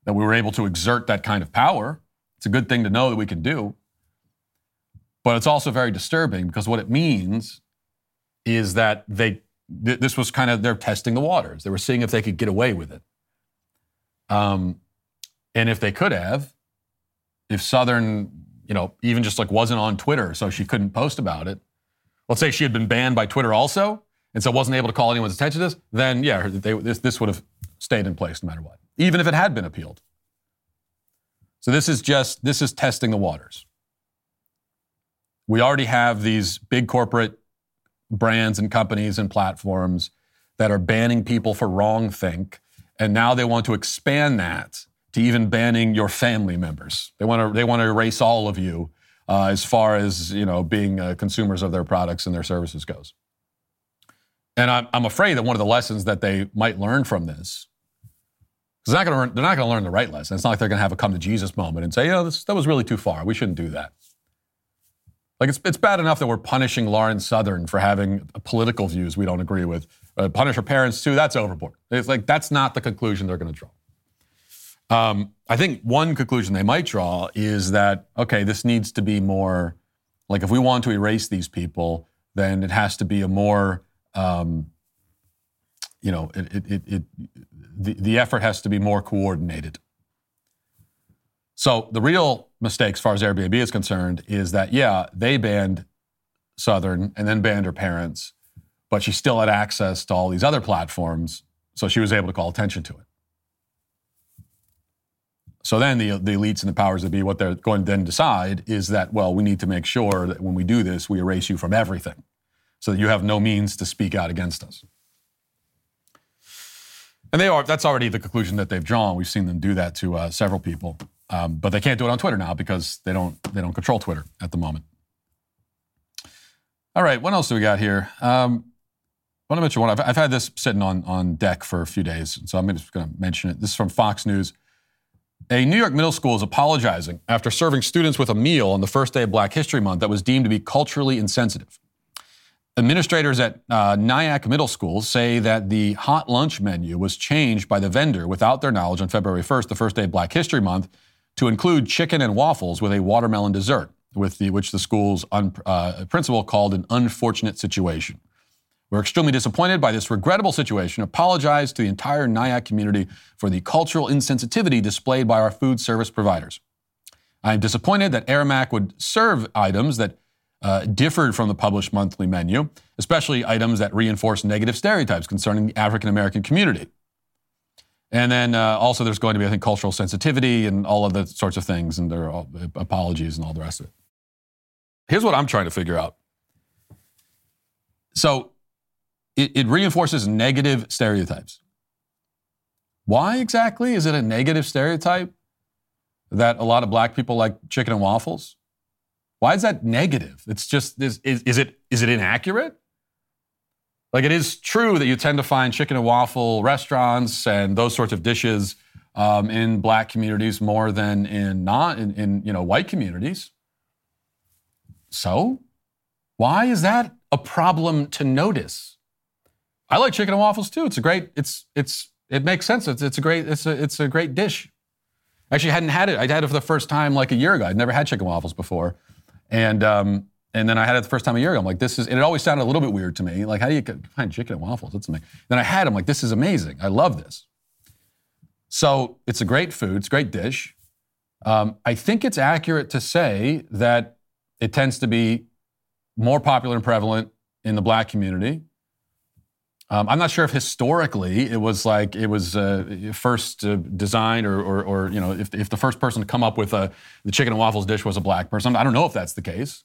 that we were able to exert that kind of power. It's a good thing to know that we can do. But it's also very disturbing because what it means is that they th- this was kind of they're testing the waters. They were seeing if they could get away with it. Um, and if they could have, if Southern, you know, even just like wasn't on Twitter, so she couldn't post about it. Let's say she had been banned by Twitter also and so wasn't able to call anyone's attention to this, then yeah, they, this, this would have stayed in place no matter what, even if it had been appealed. So this is just, this is testing the waters. We already have these big corporate brands and companies and platforms that are banning people for wrong think, and now they want to expand that to even banning your family members. They want to, they want to erase all of you uh, as far as you know being uh, consumers of their products and their services goes. And I'm, I'm afraid that one of the lessons that they might learn from this, because they're not going to learn the right lesson. It's not like they're going to have a come to Jesus moment and say, you know, this, that was really too far. We shouldn't do that. Like it's, it's bad enough that we're punishing Lauren Southern for having political views we don't agree with. Uh, punish her parents too. That's overboard. It's like that's not the conclusion they're going to draw. Um, I think one conclusion they might draw is that okay, this needs to be more like if we want to erase these people, then it has to be a more um, you know, it, it, it, it the, the effort has to be more coordinated. So the real mistake, as far as Airbnb is concerned, is that yeah, they banned Southern and then banned her parents, but she still had access to all these other platforms, so she was able to call attention to it. So then the, the elites and the powers that be, what they're going to then decide is that, well, we need to make sure that when we do this, we erase you from everything so that you have no means to speak out against us. And they are, that's already the conclusion that they've drawn. We've seen them do that to uh, several people. Um, but they can't do it on Twitter now because they don't, they don't control Twitter at the moment. All right, what else do we got here? Um, I want to mention one. I've, I've had this sitting on, on deck for a few days, so I'm just going to mention it. This is from Fox News. A New York middle school is apologizing after serving students with a meal on the first day of Black History Month that was deemed to be culturally insensitive. Administrators at uh, Nyack Middle School say that the hot lunch menu was changed by the vendor without their knowledge on February 1st, the first day of Black History Month, to include chicken and waffles with a watermelon dessert, with the, which the school's un, uh, principal called an unfortunate situation. We're extremely disappointed by this regrettable situation. Apologize to the entire Nyack community for the cultural insensitivity displayed by our food service providers. I am disappointed that Aramark would serve items that uh, differed from the published monthly menu, especially items that reinforce negative stereotypes concerning the African American community. And then uh, also, there's going to be, I think, cultural sensitivity and all of the sorts of things, and there are apologies and all the rest of it. Here's what I'm trying to figure out. So, it, it reinforces negative stereotypes. Why exactly is it a negative stereotype that a lot of black people like chicken and waffles? Why is that negative? It's just is, is, is it is it inaccurate? Like it is true that you tend to find chicken and waffle restaurants and those sorts of dishes um, in black communities more than in not in, in you know white communities. So, why is that a problem to notice? I like chicken and waffles too. It's a great. It's it's it makes sense. It's it's a great it's a it's a great dish. I actually, hadn't had it. I'd had it for the first time like a year ago. I'd never had chicken waffles before. And um, and then I had it the first time a year ago. I'm like, this is, and it always sounded a little bit weird to me. Like, how do you find chicken and waffles? That's amazing. Then I had them, like, this is amazing. I love this. So it's a great food, it's a great dish. Um, I think it's accurate to say that it tends to be more popular and prevalent in the black community. Um, I'm not sure if historically it was like it was uh, first uh, designed or, or, or, you know, if, if the first person to come up with a, the chicken and waffles dish was a black person. I don't know if that's the case.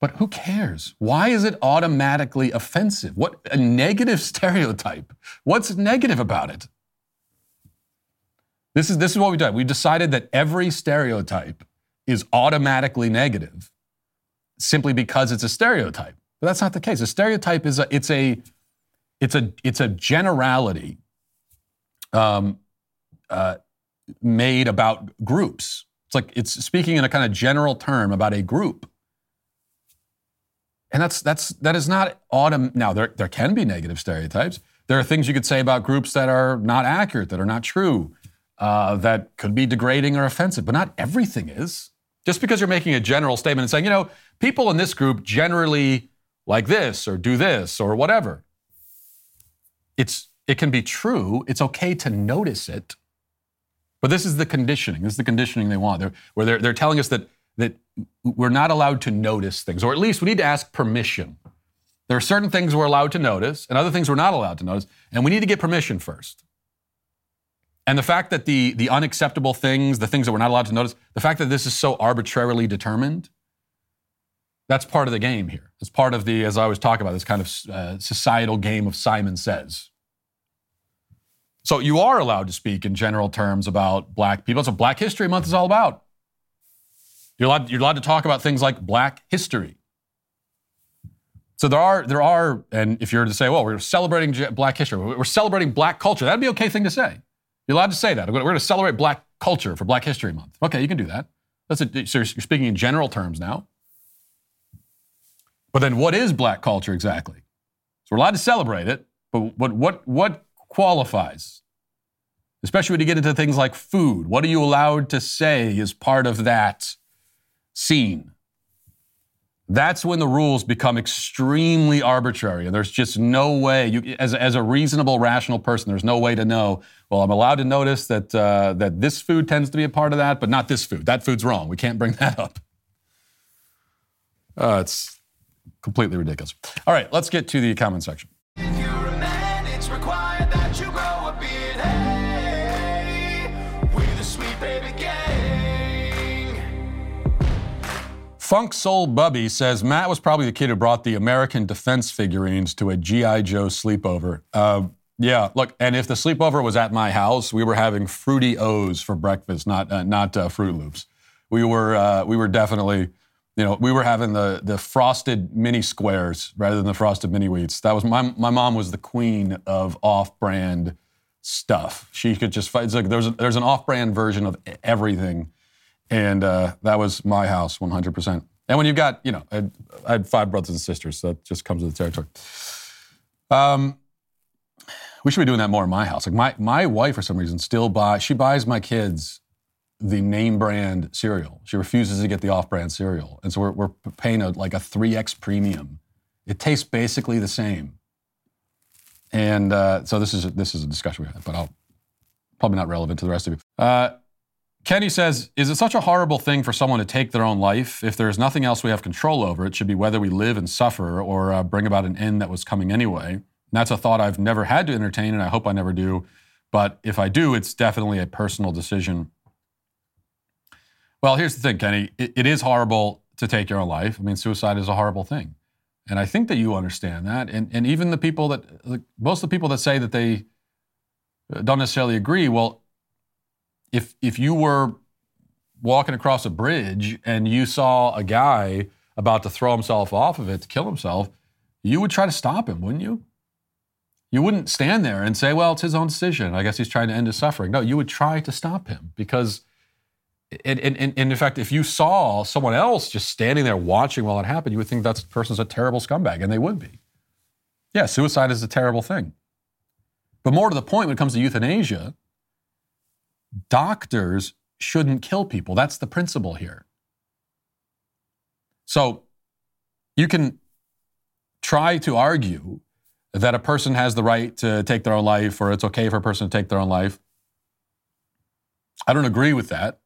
But who cares? Why is it automatically offensive? What a negative stereotype. What's negative about it? This is, this is what we did. We decided that every stereotype is automatically negative simply because it's a stereotype. But that's not the case. A stereotype is a it's a it's a it's a generality um, uh, made about groups. It's like it's speaking in a kind of general term about a group. And that's that's that is not autumn. Now there there can be negative stereotypes. There are things you could say about groups that are not accurate, that are not true, uh, that could be degrading or offensive. But not everything is. Just because you're making a general statement and saying, you know, people in this group generally like this or do this or whatever. It's it can be true. It's okay to notice it. But this is the conditioning. This is the conditioning they want. They're, where they're, they're telling us that that we're not allowed to notice things, or at least we need to ask permission. There are certain things we're allowed to notice, and other things we're not allowed to notice, and we need to get permission first. And the fact that the, the unacceptable things, the things that we're not allowed to notice, the fact that this is so arbitrarily determined, that's part of the game here. It's part of the, as I always talk about, this kind of uh, societal game of Simon Says. So you are allowed to speak in general terms about black people. That's what Black History Month is all about. You're allowed, you're allowed to talk about things like black history. So there are, there are, and if you're to say, well, we're celebrating black history, we're celebrating black culture, that'd be okay thing to say. You're allowed to say that. We're going to celebrate black culture for Black History Month. Okay, you can do that. That's a, so you're speaking in general terms now. But then what is black culture exactly? So we're allowed to celebrate it, but what, what, what qualifies? Especially when you get into things like food. What are you allowed to say is part of that scene. that's when the rules become extremely arbitrary and there's just no way you as, as a reasonable rational person there's no way to know well i'm allowed to notice that uh, that this food tends to be a part of that but not this food that food's wrong we can't bring that up uh, it's completely ridiculous all right let's get to the comment section It's required that you grow a beard. Hey, we're the sweet baby gang. Funk Soul Bubby says Matt was probably the kid who brought the American Defense figurines to a G.I. Joe sleepover. Uh, yeah, look, and if the sleepover was at my house, we were having Fruity O's for breakfast, not uh, not uh, Froot Loops. We were uh, we were definitely, you know, we were having the the frosted mini squares rather than the frosted mini wheats. That was my my mom was the queen of off-brand stuff. She could just fight. It's like there's a, there's an off-brand version of everything and uh, that was my house 100% and when you've got you know I had, I had five brothers and sisters so that just comes with the territory um, we should be doing that more in my house like my, my wife for some reason still buys she buys my kids the name brand cereal she refuses to get the off-brand cereal and so we're, we're paying a, like a 3x premium it tastes basically the same and uh, so this is a, this is a discussion we had but i'll probably not relevant to the rest of you uh, Kenny says, Is it such a horrible thing for someone to take their own life? If there is nothing else we have control over, it should be whether we live and suffer or uh, bring about an end that was coming anyway. And that's a thought I've never had to entertain, and I hope I never do. But if I do, it's definitely a personal decision. Well, here's the thing, Kenny. It, it is horrible to take your own life. I mean, suicide is a horrible thing. And I think that you understand that. And, and even the people that, most of the people that say that they uh, don't necessarily agree, well, if if you were walking across a bridge and you saw a guy about to throw himself off of it to kill himself, you would try to stop him, wouldn't you? You wouldn't stand there and say, "Well, it's his own decision. I guess he's trying to end his suffering." No, you would try to stop him because, and, and, and in fact, if you saw someone else just standing there watching while it happened, you would think that person's a terrible scumbag, and they would be. Yeah, suicide is a terrible thing. But more to the point, when it comes to euthanasia, doctors shouldn't kill people. That's the principle here. So you can try to argue that a person has the right to take their own life or it's okay for a person to take their own life. I don't agree with that,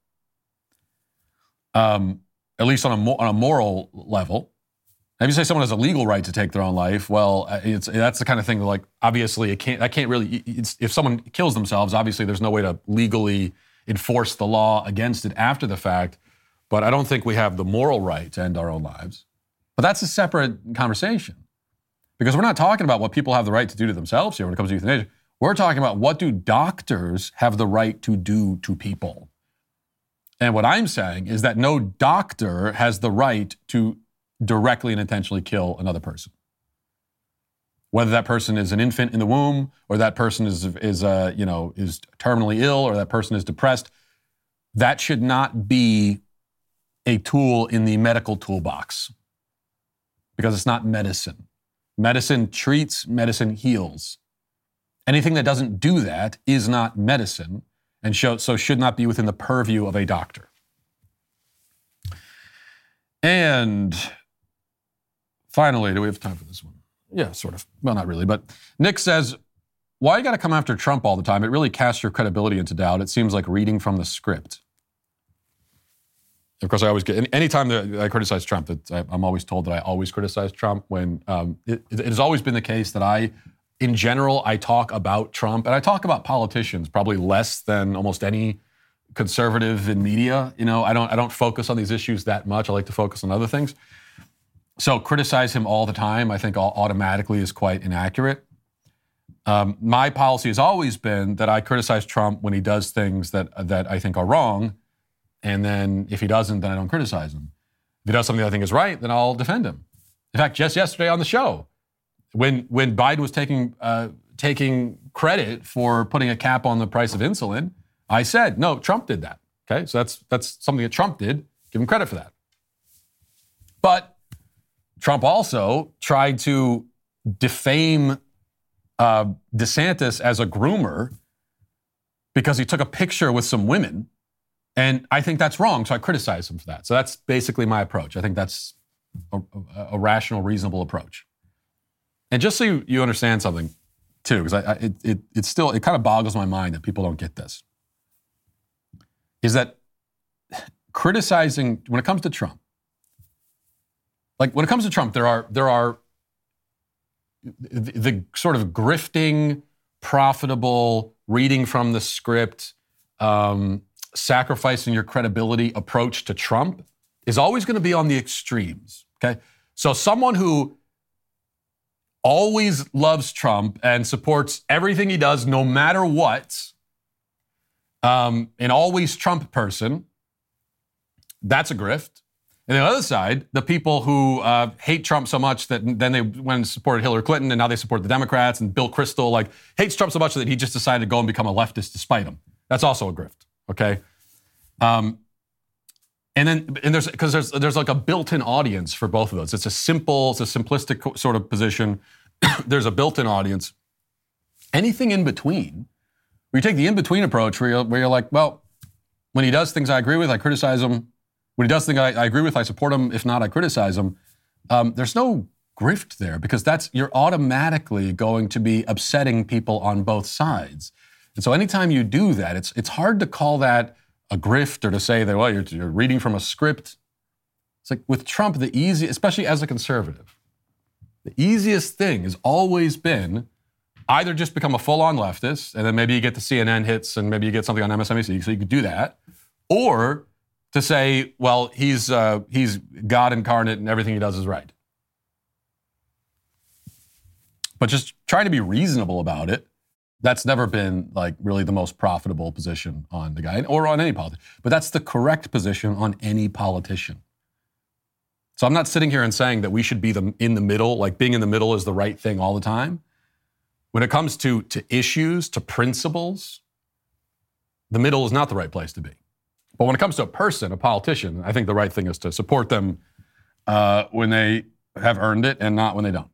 um, at least on a, on a moral level. If you say someone has a legal right to take their own life, well, uh, it's, that's the kind of thing that, like, obviously, it can't. I can't really. if someone kills themselves, obviously, there's no way to legally enforce the law against it after the fact. But I don't think we have the moral right to end our own lives. But that's a separate conversation because we're not talking about what people have the right to do to themselves here when it comes to euthanasia. We're talking about what do doctors have the right to do to people. And what I'm saying is that no doctor has the right to directly and intentionally kill another person. Whether that person is an infant in the womb, or that person is is uh, you know is terminally ill, or that person is depressed, that should not be a tool in the medical toolbox because it's not medicine. Medicine treats, medicine heals. Anything that doesn't do that is not medicine, and so should not be within the purview of a doctor. And finally, do we have time for this one? Yeah, sort of. Well, not really. But Nick says, why you got to come after Trump all the time? It really casts your credibility into doubt. It seems like reading from the script. Of course, I always get anytime that I criticize Trump, that I'm always told that I always criticize Trump. When um, it, it has always been the case that I, in general, I talk about Trump and I talk about politicians probably less than almost any conservative in media. You know, I don't I don't focus on these issues that much. I like to focus on other things. So criticize him all the time, I think automatically is quite inaccurate. Um, my policy has always been that I criticize Trump when he does things that that I think are wrong, and then if he doesn't, then I don't criticize him. If he does something I think is right, then I'll defend him. In fact, just yesterday on the show, when when Biden was taking uh, taking credit for putting a cap on the price of insulin, I said, no, Trump did that. Okay, so that's that's something that Trump did. Give him credit for that. But Trump also tried to defame uh, DeSantis as a groomer because he took a picture with some women. And I think that's wrong. So I criticize him for that. So that's basically my approach. I think that's a, a, a rational, reasonable approach. And just so you, you understand something, too, because I, I, it, it, it still it kind of boggles my mind that people don't get this, is that criticizing when it comes to Trump, like when it comes to Trump, there are there are the, the sort of grifting, profitable, reading from the script, um, sacrificing your credibility approach to Trump is always going to be on the extremes. Okay, so someone who always loves Trump and supports everything he does, no matter what, um, an always Trump person, that's a grift. And the other side, the people who uh, hate Trump so much that then they went and supported Hillary Clinton and now they support the Democrats and Bill Kristol, like hates Trump so much that he just decided to go and become a leftist despite him. That's also a grift. Okay. Um, and then and there's because there's there's like a built-in audience for both of those. It's a simple, it's a simplistic sort of position. there's a built-in audience. Anything in between, where you take the in-between approach, where you're, where you're like, well, when he does things I agree with, I criticize him. When he does things I, I agree with, I support him. If not, I criticize him. Um, there's no grift there because that's you're automatically going to be upsetting people on both sides. And so anytime you do that, it's it's hard to call that a grift or to say that well you're, you're reading from a script. It's like with Trump, the easy, especially as a conservative, the easiest thing has always been either just become a full-on leftist and then maybe you get the CNN hits and maybe you get something on MSNBC, so you could do that, or to say, well, he's uh, he's God incarnate and everything he does is right. But just trying to be reasonable about it, that's never been like really the most profitable position on the guy or on any politician. But that's the correct position on any politician. So I'm not sitting here and saying that we should be the, in the middle, like being in the middle is the right thing all the time. When it comes to, to issues, to principles, the middle is not the right place to be. But when it comes to a person, a politician, I think the right thing is to support them uh, when they have earned it and not when they don't.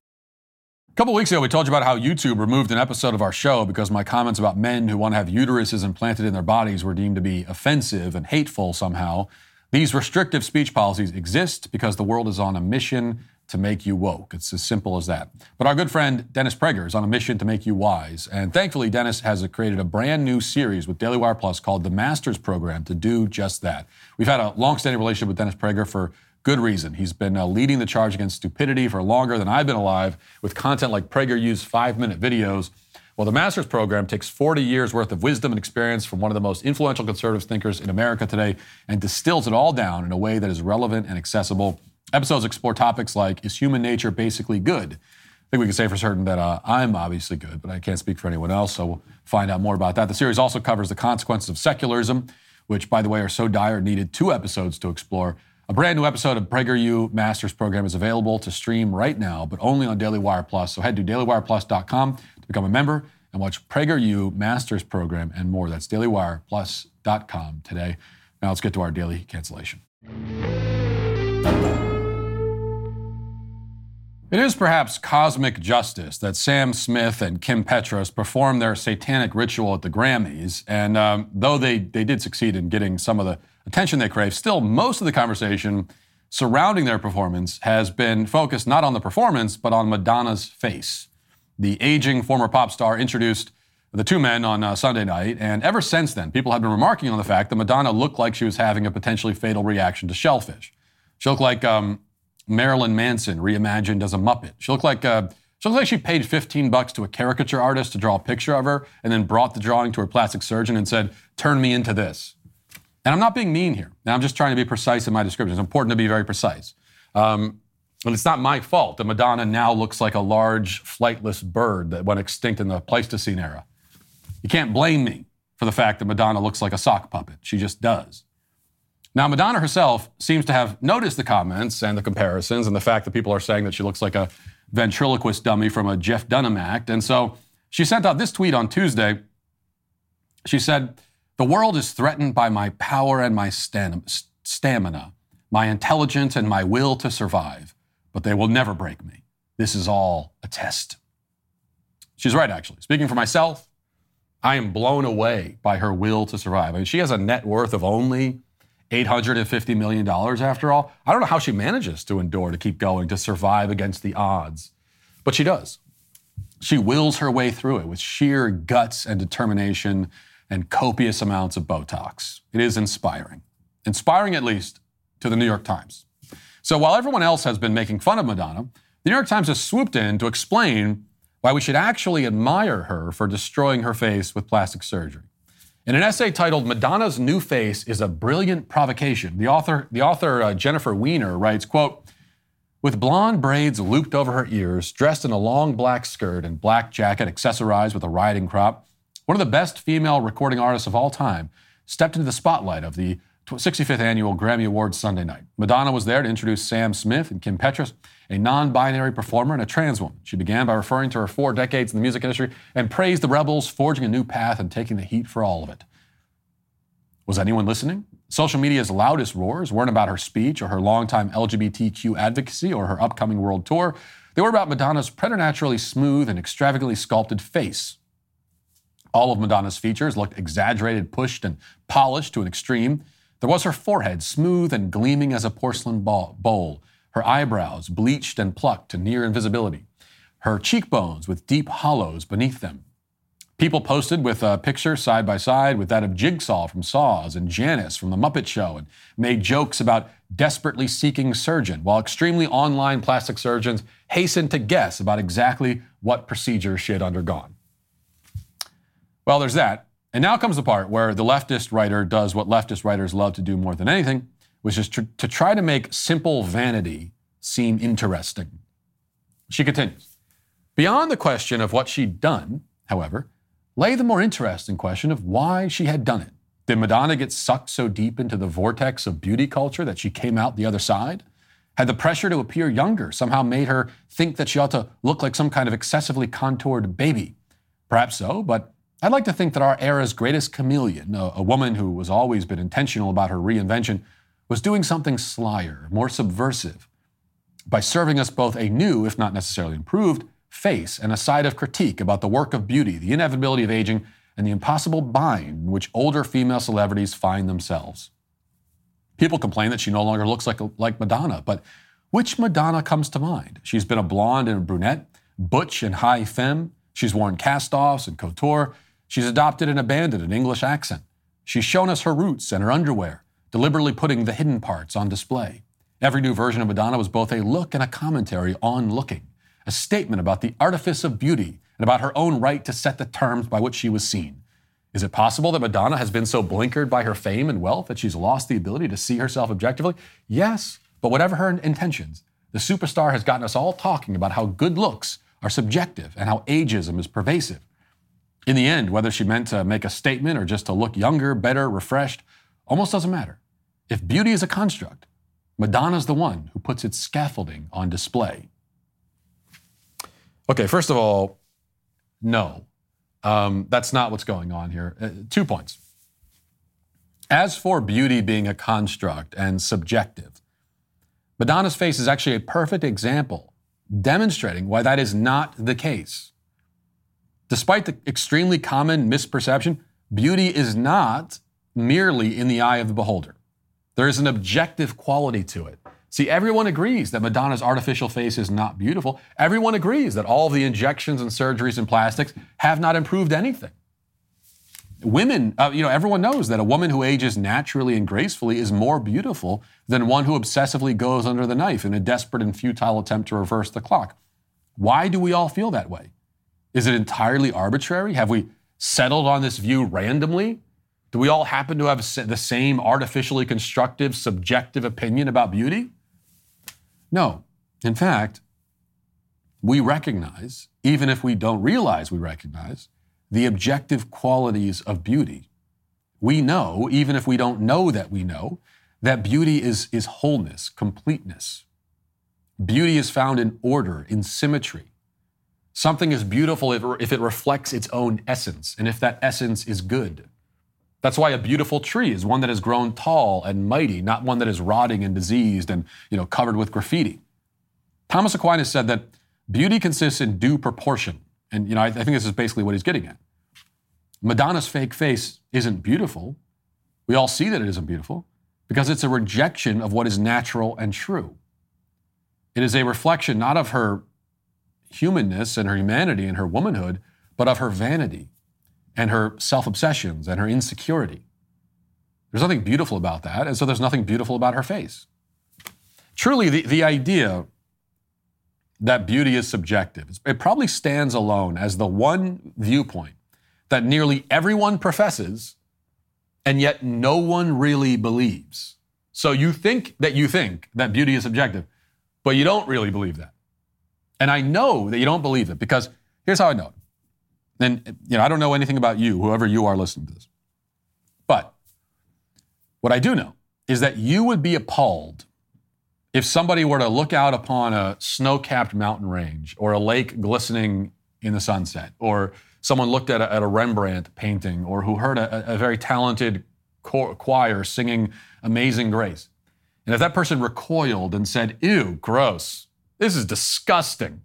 A couple weeks ago, we told you about how YouTube removed an episode of our show because my comments about men who want to have uteruses implanted in their bodies were deemed to be offensive and hateful somehow. These restrictive speech policies exist because the world is on a mission to make you woke. It's as simple as that. But our good friend Dennis Prager is on a mission to make you wise. And thankfully, Dennis has created a brand new series with Daily Wire Plus called the Masters Program to do just that. We've had a long-standing relationship with Dennis Prager for good reason. He's been uh, leading the charge against stupidity for longer than I've been alive with content like PragerU's five-minute videos. Well, the Masters Program takes 40 years worth of wisdom and experience from one of the most influential conservative thinkers in America today and distills it all down in a way that is relevant and accessible. Episodes explore topics like Is human nature basically good? I think we can say for certain that uh, I'm obviously good, but I can't speak for anyone else, so we'll find out more about that. The series also covers the consequences of secularism, which, by the way, are so dire needed two episodes to explore. A brand new episode of PragerU Masters Program is available to stream right now, but only on Daily Wire Plus. So head to dailywireplus.com to become a member and watch PragerU Masters Program and more. That's dailywireplus.com today. Now let's get to our daily cancellation. It is perhaps cosmic justice that Sam Smith and Kim Petras performed their satanic ritual at the Grammys. And um, though they, they did succeed in getting some of the attention they crave, still most of the conversation surrounding their performance has been focused not on the performance, but on Madonna's face. The aging former pop star introduced the two men on uh, Sunday night, and ever since then, people have been remarking on the fact that Madonna looked like she was having a potentially fatal reaction to shellfish. She looked like um, Marilyn Manson reimagined as a Muppet. She looked like uh, she looked like she paid 15 bucks to a caricature artist to draw a picture of her, and then brought the drawing to her plastic surgeon and said, "Turn me into this." And I'm not being mean here. And I'm just trying to be precise in my description. It's important to be very precise. Um, but it's not my fault that Madonna now looks like a large flightless bird that went extinct in the Pleistocene era. You can't blame me for the fact that Madonna looks like a sock puppet. She just does. Now, Madonna herself seems to have noticed the comments and the comparisons and the fact that people are saying that she looks like a ventriloquist dummy from a Jeff Dunham act. And so she sent out this tweet on Tuesday. She said, The world is threatened by my power and my stam- stamina, my intelligence and my will to survive, but they will never break me. This is all a test. She's right, actually. Speaking for myself, I am blown away by her will to survive. I mean, she has a net worth of only $850 million after all. I don't know how she manages to endure, to keep going, to survive against the odds. But she does. She wills her way through it with sheer guts and determination and copious amounts of Botox. It is inspiring. Inspiring, at least, to the New York Times. So while everyone else has been making fun of Madonna, the New York Times has swooped in to explain why we should actually admire her for destroying her face with plastic surgery. In an essay titled Madonna's New Face is a Brilliant Provocation, the author, the author uh, Jennifer Weiner writes, quote, with blonde braids looped over her ears, dressed in a long black skirt and black jacket accessorized with a riding crop, one of the best female recording artists of all time stepped into the spotlight of the 65th annual Grammy Awards Sunday night. Madonna was there to introduce Sam Smith and Kim Petras, a non binary performer and a trans woman. She began by referring to her four decades in the music industry and praised the rebels forging a new path and taking the heat for all of it. Was anyone listening? Social media's loudest roars weren't about her speech or her longtime LGBTQ advocacy or her upcoming world tour. They were about Madonna's preternaturally smooth and extravagantly sculpted face. All of Madonna's features looked exaggerated, pushed, and polished to an extreme. There was her forehead, smooth and gleaming as a porcelain bowl, her eyebrows bleached and plucked to near invisibility, her cheekbones with deep hollows beneath them. People posted with a picture side by side with that of Jigsaw from Saws and Janice from The Muppet Show and made jokes about desperately seeking surgeon, while extremely online plastic surgeons hastened to guess about exactly what procedure she had undergone. Well, there's that. And now comes the part where the leftist writer does what leftist writers love to do more than anything, which is to, to try to make simple vanity seem interesting. She continues Beyond the question of what she'd done, however, lay the more interesting question of why she had done it. Did Madonna get sucked so deep into the vortex of beauty culture that she came out the other side? Had the pressure to appear younger somehow made her think that she ought to look like some kind of excessively contoured baby? Perhaps so, but I'd like to think that our era's greatest chameleon, a, a, woman who has always been intentional about her reinvention, was doing something slyer, more subversive, by serving us both a new, if not necessarily improved, face and a side of critique about the work of beauty, the inevitability of aging, and the impossible bind in which older female celebrities find themselves. People complain that she no longer looks like, like Madonna, but which Madonna comes to mind? She's been a blonde and a brunette, butch and high femme. She's worn cast offs and couture. She's adopted and abandoned an English accent. She's shown us her roots and her underwear, deliberately putting the hidden parts on display. Every new version of Madonna was both a look and a commentary on looking, a statement about the artifice of beauty and about her own right to set the terms by which she was seen. Is it possible that Madonna has been so blinkered by her fame and wealth that she's lost the ability to see herself objectively? Yes, but whatever her intentions, the superstar has gotten us all talking about how good looks are subjective and how ageism is pervasive. In the end, whether she meant to make a statement or just to look younger, better, refreshed, almost doesn't matter. If beauty is a construct, Madonna's the one who puts its scaffolding on display. Okay, first of all, no. Um, that's not what's going on here. Uh, two points. As for beauty being a construct and subjective, Madonna's face is actually a perfect example demonstrating why that is not the case. Despite the extremely common misperception, beauty is not merely in the eye of the beholder. There is an objective quality to it. See, everyone agrees that Madonna's artificial face is not beautiful. Everyone agrees that all the injections and surgeries and plastics have not improved anything. Women, uh, you know, everyone knows that a woman who ages naturally and gracefully is more beautiful than one who obsessively goes under the knife in a desperate and futile attempt to reverse the clock. Why do we all feel that way? Is it entirely arbitrary? Have we settled on this view randomly? Do we all happen to have the same artificially constructive, subjective opinion about beauty? No. In fact, we recognize, even if we don't realize we recognize, the objective qualities of beauty. We know, even if we don't know that we know, that beauty is, is wholeness, completeness. Beauty is found in order, in symmetry. Something is beautiful if, it reflects its own essence and if that essence is good. That's why a beautiful tree is one that has grown tall and mighty, not one that is rotting and diseased and you know, covered with graffiti. Thomas Aquinas said that beauty consists in due proportion. And you know, I, I think this is basically what he's getting at. Madonna's fake face isn't beautiful. We all see that it isn't beautiful. because it's a rejection of what is natural and true. It is a reflection not of her humanness and her humanity and her womanhood, but of her vanity and her self obsessions and her insecurity. There's nothing beautiful about that, and so there's nothing beautiful about her face. Truly, the, the idea that beauty is subjective, it probably stands alone as the one viewpoint that nearly everyone professes, and yet no one really believes. So you think that you think that beauty is subjective, but you don't really believe that. And I know that you don't believe it because here's how I know it. And you know, I don't know anything about you, whoever you are listening to this. But what I do know is that you would be appalled if somebody were to look out upon a snow-capped mountain range or a lake glistening in the sunset, or someone looked at a, at a Rembrandt painting, or who heard a, a very talented choir singing Amazing Grace, and if that person recoiled and said, "Ew, gross," This is disgusting.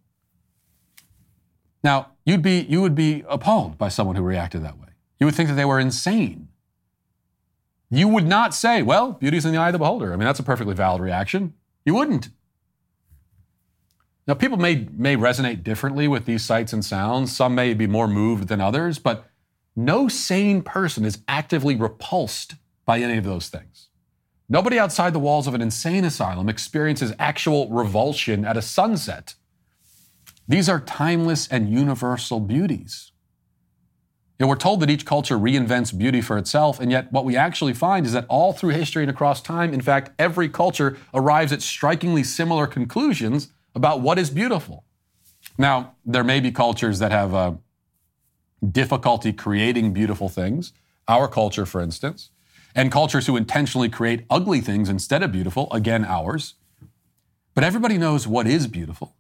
Now, you'd be, you would be appalled by someone who reacted that way. You would think that they were insane. You would not say, well, beauty's in the eye of the beholder. I mean, that's a perfectly valid reaction. You wouldn't. Now, people may, may resonate differently with these sights and sounds. Some may be more moved than others, but no sane person is actively repulsed by any of those things. Nobody outside the walls of an insane asylum experiences actual revulsion at a sunset. These are timeless and universal beauties. Know, we're told that each culture reinvents beauty for itself, and yet what we actually find is that all through history and across time, in fact, every culture arrives at strikingly similar conclusions about what is beautiful. Now, there may be cultures that have uh, difficulty creating beautiful things. Our culture, for instance and cultures who intentionally create ugly things instead of beautiful, again, ours. But everybody knows what is beautiful.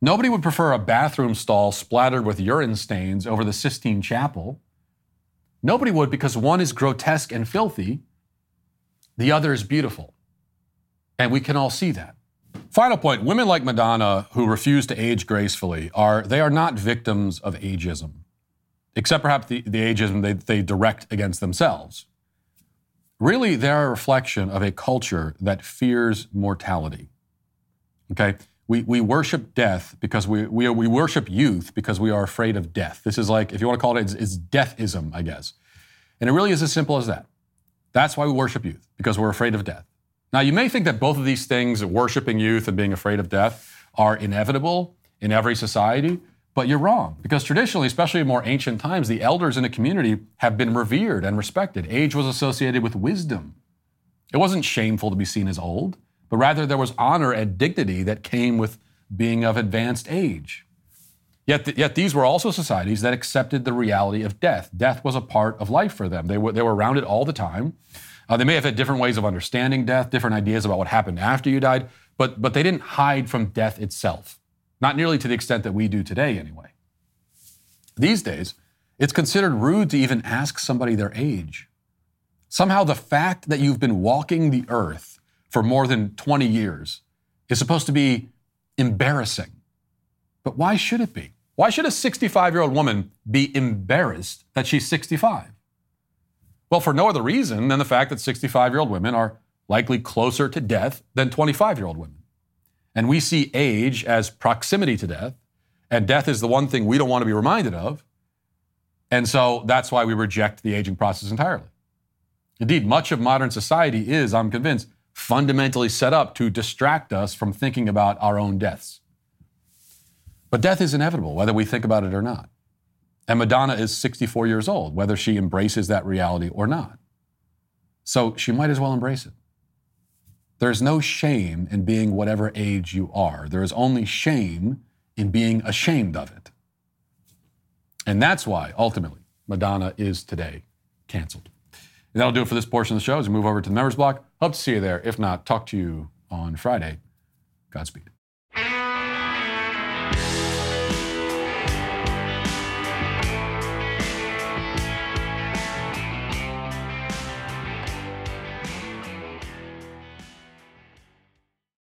Nobody would prefer a bathroom stall splattered with urine stains over the Sistine Chapel. Nobody would because one is grotesque and filthy, the other is beautiful. And we can all see that. Final point women like Madonna who refuse to age gracefully are they are not victims of ageism, except perhaps the, the ageism they, they direct against themselves. Really, they're a reflection of a culture that fears mortality. Okay? We, we worship death because we, we, we worship youth because we are afraid of death. This is like, if you want to call it, it's, it's deathism, I guess. And it really is as simple as that. That's why we worship youth, because we're afraid of death. Now, you may think that both of these things, worshiping youth and being afraid of death, are inevitable in every society. But you're wrong, because traditionally, especially in more ancient times, the elders in a community have been revered and respected. Age was associated with wisdom. It wasn't shameful to be seen as old, but rather there was honor and dignity that came with being of advanced age. Yet, th- yet these were also societies that accepted the reality of death. Death was a part of life for them. They were, they were around it all the time. Uh, they may have had different ways of understanding death, different ideas about what happened after you died, but, but they didn't hide from death itself. Not nearly to the extent that we do today, anyway. These days, it's considered rude to even ask somebody their age. Somehow, the fact that you've been walking the earth for more than 20 years is supposed to be embarrassing. But why should it be? Why should a 65 year old woman be embarrassed that she's 65? Well, for no other reason than the fact that 65 year old women are likely closer to death than 25 year old women. And we see age as proximity to death, and death is the one thing we don't want to be reminded of. And so that's why we reject the aging process entirely. Indeed, much of modern society is, I'm convinced, fundamentally set up to distract us from thinking about our own deaths. But death is inevitable, whether we think about it or not. And Madonna is 64 years old, whether she embraces that reality or not. So she might as well embrace it. There's no shame in being whatever age you are. There is only shame in being ashamed of it. And that's why, ultimately, Madonna is today canceled. And that'll do it for this portion of the show as we move over to the members block. Hope to see you there. If not, talk to you on Friday. Godspeed.